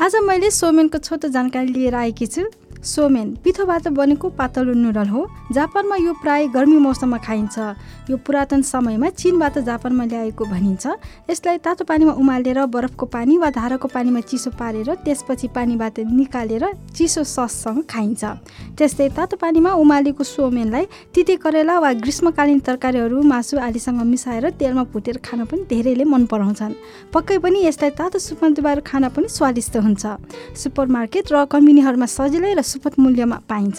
आज मैले सोमेनको छोटो जानकारी लिएर आएकी छु। सोमेन पिठोबाट बनेको पातलो नुडल हो। जापानमा यो प्राय गर्मी मौसममा खाइन्छ। यो पुरातन समयमा चिनबाट जापानमा ल्याएको भनिन्छ। यसलाई तातो पानीमा उमालेर बरफको पानी वा धाराको पानीमा चिसो पारेर त्यसपछि पानीबाट निकालेर चिसो सससँग खाइन्छ। त्यस्तै तातो पानीमा उमालेको सोमेनलाई तिते करेला वा ग्रीष्मकालीन तरकारीहरू मासु आदिसँग मिसाएर तेलमा भुटेर खान पनि धेरैले मन पराउँछन्। पक्कै पनि यसलाई तातो सुपमा दुबार खान पनि स्वादिष्ट हुन्छ। सुपर मार्केट र कम्पनीहरूमा सजिलै र सुपथ मूल्यमा पाइन्छ।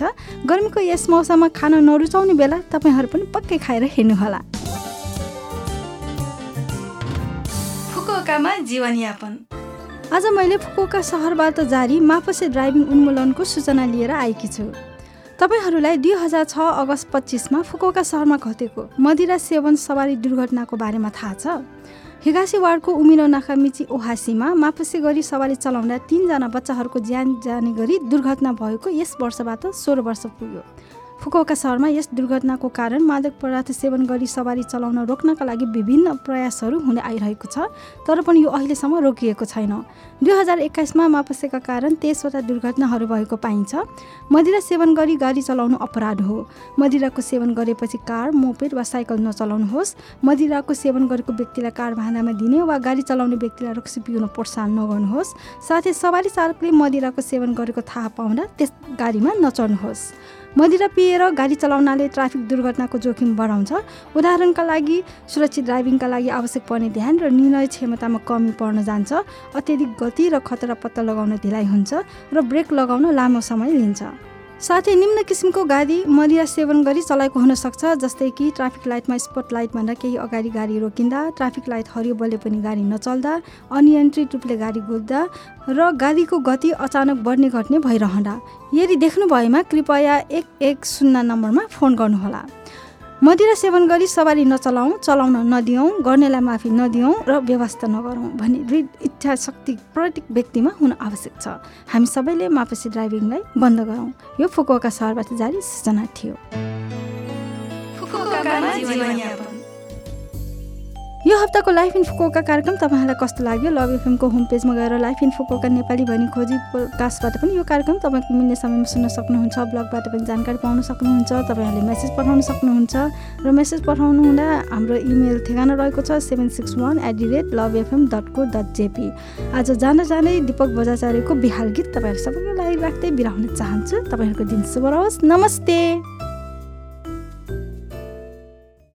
गर्मीको यस मौसममा खान नरुचाउने बेला तपाईँहरू पनि पक्कै खाएर हेर्नुहोला। जीवनयापन। आज मैले फुकुओका सहरबाट जारी मापसे ड्राइभिङ उन्मूलनको सूचना लिएर आएकी छु। तपाईँहरूलाई दुई हजार छ अगस्त पच्चिसमा फुकुओका सहरमा घटेको मदिरा सेवन सवारी दुर्घटनाको बारेमा थाहा छ। हिगासी वार्डको उमिलो नाखामिची ओहासीमा मापसे गरी सवारी चलाउँदा तिनजना बच्चाहरूको ज्यान जाने गरी दुर्घटना भएको यस वर्षबाट सोह्र वर्ष पुग्यो। फुकुओका सहरमा यस दुर्घटनाको कारण मादक पदार्थ सेवन गरी सवारी चलाउन रोक्नका लागि विभिन्न प्रयासहरू हुँदै आइरहेको छ तर पनि यो अहिलेसम्म रोकिएको छैन। दुई हजार एक्काइसमा मापसेका कारण तेइसवटा दुर्घटनाहरू भएको पाइन्छ। मदिरा सेवन गरी गाडी चलाउनु अपराध हो। मदिराको सेवन गरेपछि कार मोपेड वा साइकल नचलाउनुहोस्। मदिराको सेवन गरेको व्यक्तिलाई कार भाँडामा दिने वा गाडी चलाउने व्यक्तिलाई रक्सी पिउन प्रोत्साहन नगर्नुहोस्। साथै सवारी चालकले मदिराको सेवन गरेको थाहा पाउँदा त्यस गाडीमा नचढ्नुहोस्। मदिरा पिएर गाडी चलाउनाले ट्राफिक दुर्घटनाको जोखिम बढाउँछ। उदाहरणका लागि सुरक्षित ड्राइभिङका लागि आवश्यक पर्ने ध्यान र निर्णय क्षमतामा कमी पर्न जान्छ। अत्यधिक गति र खतरा पत्ता लगाउन ढिलाइ हुन्छ र ब्रेक लगाउन लामो समय लिन्छ। साथै निम्न किसिमको गाडी मदिरा सेवन गरी चलाएको हुनसक्छ जस्तै कि ट्राफिक लाइटमा स्पट लाइटभन्दा केही अगाडि गाडी रोकिँदा ट्राफिक लाइट हरियो बले पनि गाडी नचल्दा अनियन्त्रित रूपले गाडी कुद्दा र गाडीको गति अचानक बढ्ने घट्ने भइरहँदा। यदि देख्नु भएमा कृपया एक एक शून्य नम्बरमा फोन गर्नुहोला। मदिरा सेवन गरी सवारी नचलाउँ चलाउन नदियौँ गर्नेलाई माफी नदियौँ र व्यवस्था नगरौँ भन्ने दृढ इच्छा शक्ति प्रत्येक व्यक्तिमा हुन आवश्यक छ। हामी सबैले मापसी ड्राइभिङलाई बन्द गरौँ। यो फुकुवाका सहरबाट जारी सूचना थियो। यो हप्ताको लाइफ इन फुकोका कार्यक्रम तपाईँहरूलाई कस्तो लाग्यो? लभ एफएमको होम पेजमा गएर लाइफ इन फुकोका नेपाली भनी खोजी कास्टबाट पनि यो कार्यक्रम तपाईँको मिल्ने समयमा सुन्न सक्नुहुन्छ। ब्लगबाट पनि जानकारी पाउन सक्नुहुन्छ तपाईँहरूले मेसेज पठाउन सक्नुहुन्छ र मेसेज पठाउनु हुँदा हाम्रो इमेल ठेगाना रहेको छ seven six one eight the rate love FM dot co dot JP आज जाँदा जाँदै दिपक बजाचार्यको बिहाल गीत तपाईँहरू सबैको लागि राख्दै बिराउन चाहन्छु। तपाईँहरूको दिन शुभ रहोस्। नमस्ते!